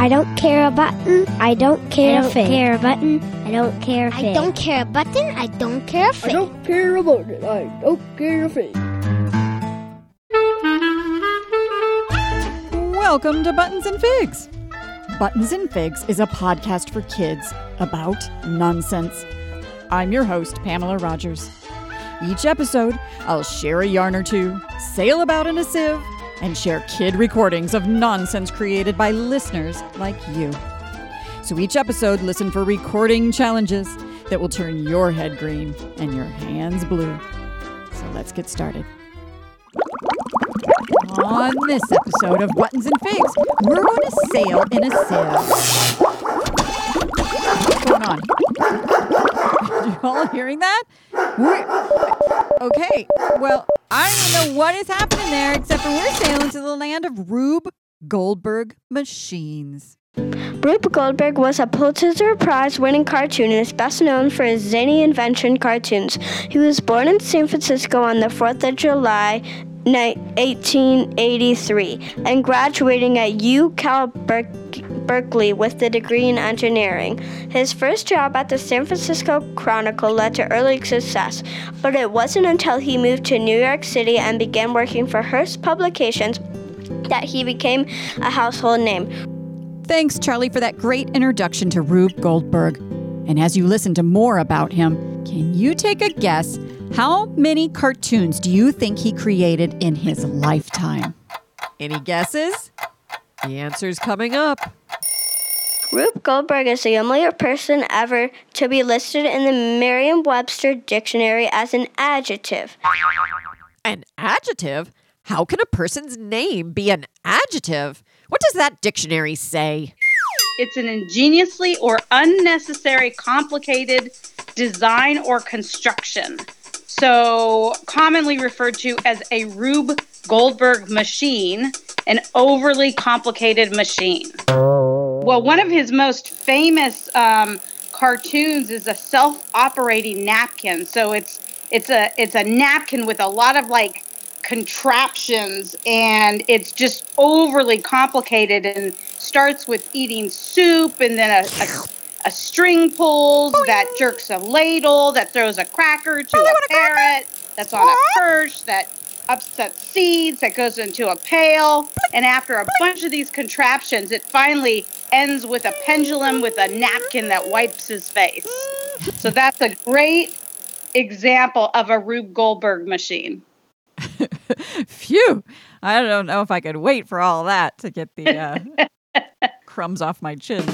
I don't care a button. I don't care I a don't thing. care a button. I don't care a I thing. don't care a button. I don't care a I thing. don't care about it. I don't care a thing. Welcome to Buttons and Figs. Buttons and Figs is a podcast for kids about nonsense. I'm your host, Pamela Rogers. Each episode, I'll share a yarn or two, sail about in a sieve, and share kid recordings of nonsense created by listeners like you. So each episode, listen for recording challenges that will turn your head green and your hands blue. So let's get started. On this episode of Buttons and Figs, we're going to sail in a sieve. What's going on? you all hearing that? we okay, well, I don't even know what is happening there except for we're sailing to the land of Rube Goldberg machines. Rube Goldberg was a Pulitzer Prize winning cartoonist best known for his zany invention cartoons. He was born in San Francisco on the 4th of July, 1883, and graduating at UCal Berk- Berkeley with a degree in engineering. His first job at the San Francisco Chronicle led to early success, but it wasn't until he moved to New York City and began working for Hearst Publications that he became a household name. Thanks, Charlie, for that great introduction to Rube Goldberg. And as you listen to more about him, can you take a guess? How many cartoons do you think he created in his lifetime? Any guesses? The answer's coming up. Rube Goldberg is the only person ever to be listed in the Merriam Webster dictionary as an adjective. An adjective? How can a person's name be an adjective? What does that dictionary say? It's an ingeniously or unnecessary complicated design or construction. So, commonly referred to as a Rube Goldberg machine, an overly complicated machine. Well, one of his most famous um, cartoons is a self-operating napkin. So it's it's a it's a napkin with a lot of like contraptions and it's just overly complicated and starts with eating soup and then a, a, a string pulls that jerks a ladle that throws a cracker to a parrot that's on a perch that upsets seeds that goes into a pail and after a bunch of these contraptions it finally ends with a pendulum with a napkin that wipes his face so that's a great example of a rube goldberg machine Phew! I don't know if I could wait for all that to get the uh, crumbs off my chin.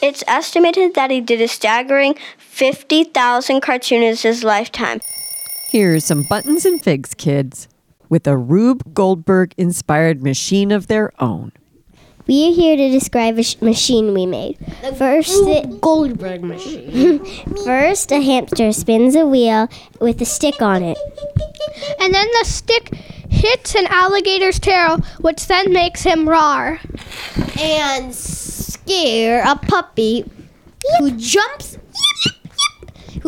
It's estimated that he did a staggering 50,000 cartoons his lifetime. Here's some buttons and figs, kids, with a Rube Goldberg inspired machine of their own. We are here to describe a sh- machine we made. First, it, Goldberg machine. first, a hamster spins a wheel with a stick on it. and then the stick hits an alligator's tail, which then makes him roar. and scare a puppy who jumps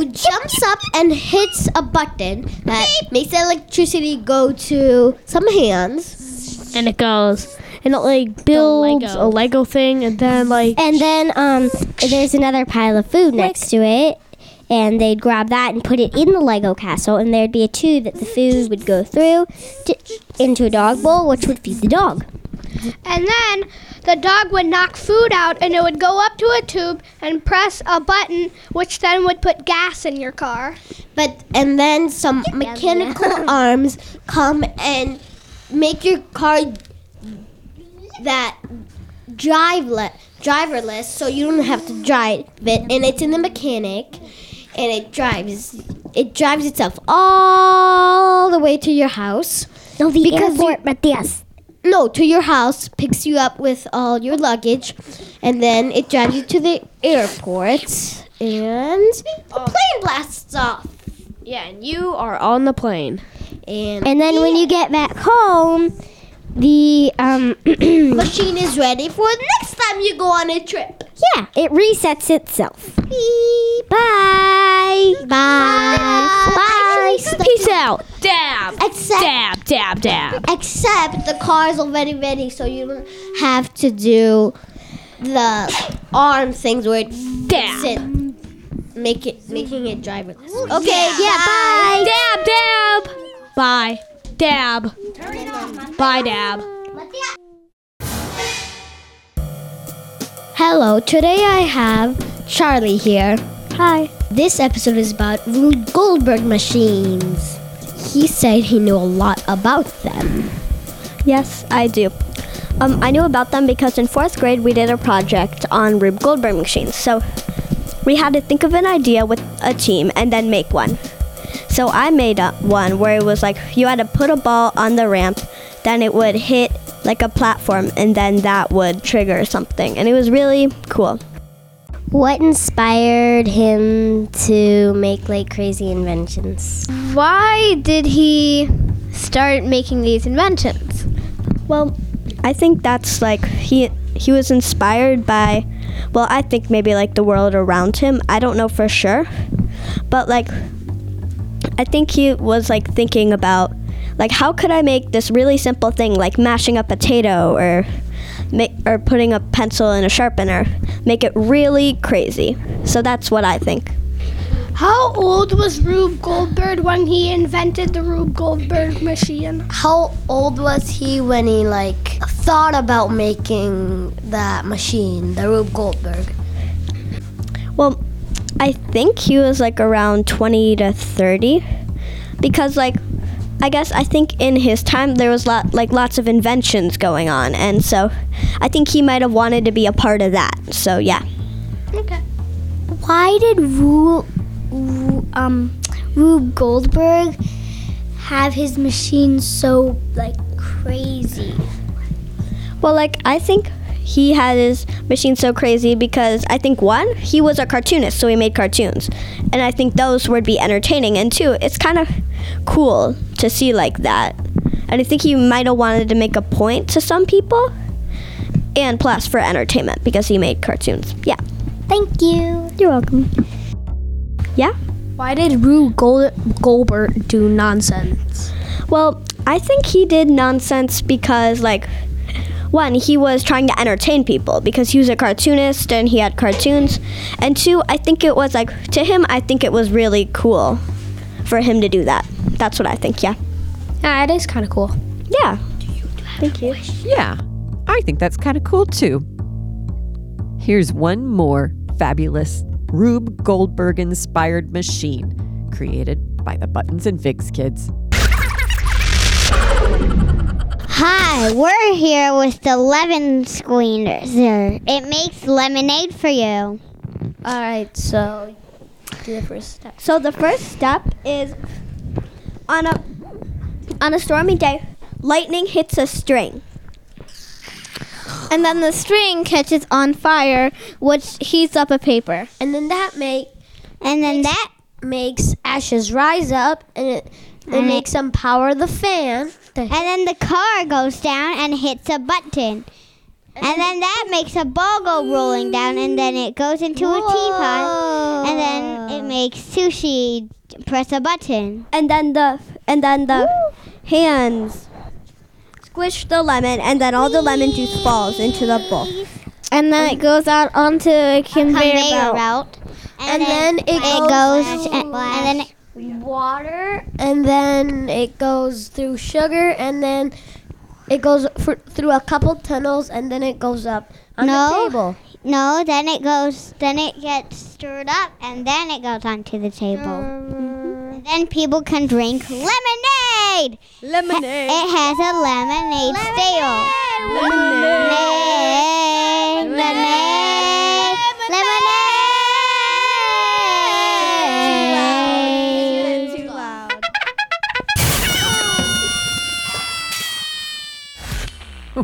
who jumps up and hits a button that makes the electricity go to some hands And it goes. And it like builds Lego. a Lego thing and then like And then um, there's another pile of food next to it. And they'd grab that and put it in the Lego castle, and there'd be a tube that the food would go through to, into a dog bowl, which would feed the dog. and then the dog would knock food out and it would go up to a tube and press a button which then would put gas in your car. but and then some mechanical arms come and make your car that driveless driverless so you don't have to drive it and it's in the mechanic and it drives it drives itself all the way to your house No, the Because airport, but yes. No to your house picks you up with all your luggage and then it drives you to the airport and the plane blasts off Yeah, and you are on the plane. and And then when you get back home, the um, machine is ready for the next time you go on a trip yeah, it resets itself. Bye. Bye. Bye. Peace out. Dab. except Dab, dab, dab. except the car is already ready so you don't have to do the arm things where it sit, make it making it driverless. Okay, yeah, bye. Dab, dab. Bye. Dab. Bye, dab. Hello, today I have Charlie here. Hi. This episode is about Rube Goldberg machines. He said he knew a lot about them. Yes, I do. Um, I knew about them because in fourth grade we did a project on Rube Goldberg machines. So we had to think of an idea with a team and then make one. So I made one where it was like you had to put a ball on the ramp, then it would hit like a platform, and then that would trigger something. And it was really cool. What inspired him to make like crazy inventions? Why did he start making these inventions? Well, I think that's like he he was inspired by well, I think maybe like the world around him. I don't know for sure. But like I think he was like thinking about like how could I make this really simple thing like mashing a potato or make or putting a pencil in a sharpener make it really crazy. So that's what I think. How old was Rube Goldberg when he invented the Rube Goldberg machine? How old was he when he like thought about making that machine, the Rube Goldberg? Well, I think he was like around 20 to 30 because like I guess I think in his time there was lot like lots of inventions going on and so I think he might have wanted to be a part of that. So yeah. Okay. Why did Rube, um, Rube Goldberg have his machine so like crazy? Well, like I think he had his machine so crazy because I think one, he was a cartoonist, so he made cartoons. And I think those would be entertaining and two, it's kind of cool to see like that. And I think he might have wanted to make a point to some people. And plus for entertainment because he made cartoons. Yeah. Thank you. You're welcome. Yeah? Why did Rube Gold- Goldberg do nonsense? Well, I think he did nonsense because, like, one, he was trying to entertain people because he was a cartoonist and he had cartoons. And two, I think it was like, to him, I think it was really cool for him to do that. That's what I think, yeah. Yeah, it is kind of cool. Yeah. Thank you. Yeah, I think that's kind of cool too. Here's one more fabulous Rube Goldberg inspired machine created by the Buttons and Figs kids. Hi, we're here with the lemon squeezer. It makes lemonade for you. All right, so do the first step. So the first step is on a on a stormy day, lightning hits a string. And then the string catches on fire, which heats up a paper. And then that make And then that makes ashes rise up, and it it And it- makes them power the fan. And then the car goes down and hits a button. And then that makes a ball go rolling down and then it goes into a teapot and then it makes sushi press a button. and then the and then the hands squish the lemon and then all the lemon juice falls into the bowl. And then it goes out onto a conveyor, Conveyor belt. belt. And then it it goes goes and, and then it, water, and then it goes through sugar, and then it goes fr- through a couple tunnels, and then it goes up on No. the table. no, then it goes then it gets stirred up and then it goes onto the table. Mm-hmm. And then people can drink lemonade. Lemonade. It has a lemonade style. Lemonade.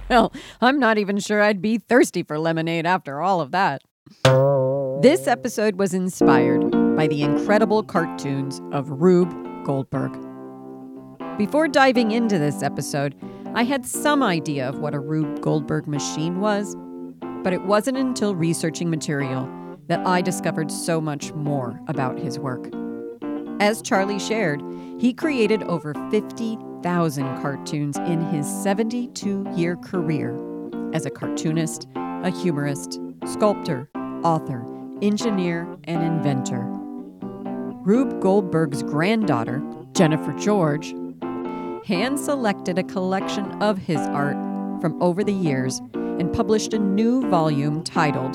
Well, I'm not even sure I'd be thirsty for lemonade after all of that. This episode was inspired by the incredible cartoons of Rube Goldberg. Before diving into this episode, I had some idea of what a Rube Goldberg machine was, but it wasn't until researching material that I discovered so much more about his work. As Charlie shared, he created over 50,000 cartoons in his 72 year career as a cartoonist, a humorist, sculptor, author, engineer, and inventor. Rube Goldberg's granddaughter, Jennifer George, hand selected a collection of his art from over the years and published a new volume titled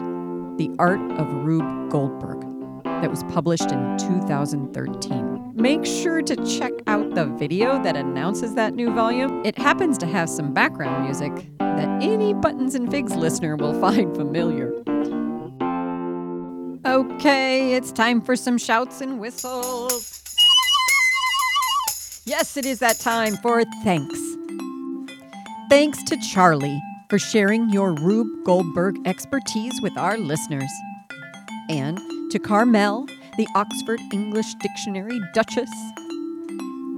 The Art of Rube Goldberg that was published in 2013. Make sure to check out the video that announces that new volume. It happens to have some background music that any Buttons and Figs listener will find familiar. Okay, it's time for some shouts and whistles. Yes, it is that time for thanks. Thanks to Charlie for sharing your Rube Goldberg expertise with our listeners. And to Carmel, the Oxford English Dictionary Duchess.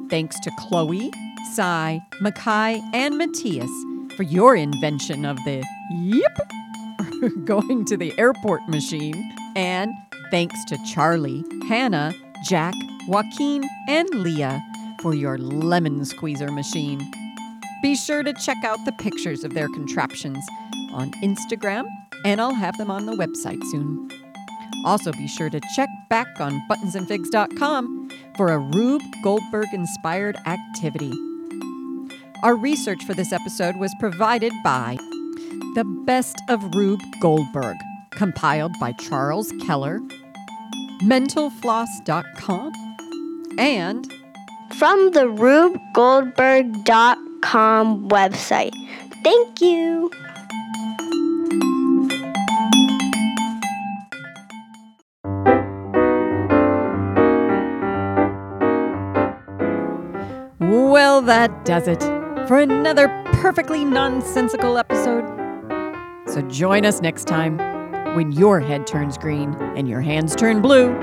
Thanks to Chloe, Cy, Mackay, and Matthias for your invention of the yip going to the airport machine. And thanks to Charlie, Hannah, Jack, Joaquin, and Leah for your lemon squeezer machine. Be sure to check out the pictures of their contraptions on Instagram, and I'll have them on the website soon. Also, be sure to check back on buttonsandfigs.com for a Rube Goldberg inspired activity. Our research for this episode was provided by The Best of Rube Goldberg, compiled by Charles Keller, mentalfloss.com, and From the RubeGoldberg.com website. Thank you. That does it for another perfectly nonsensical episode. So join us next time when your head turns green and your hands turn blue.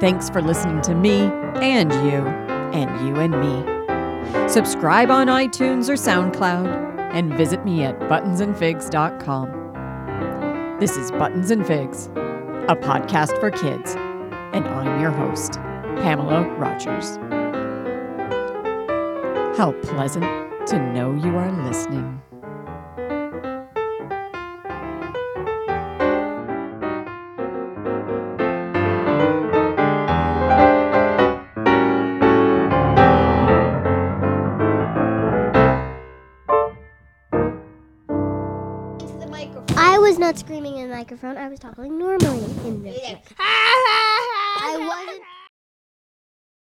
Thanks for listening to me and you and you and me. Subscribe on iTunes or SoundCloud and visit me at buttonsandfigs.com. This is Buttons and Figs, a podcast for kids, and I'm your host, Pamela Rogers. How pleasant to know you are listening. I was not screaming in the microphone. I was talking normally in the. I wasn't.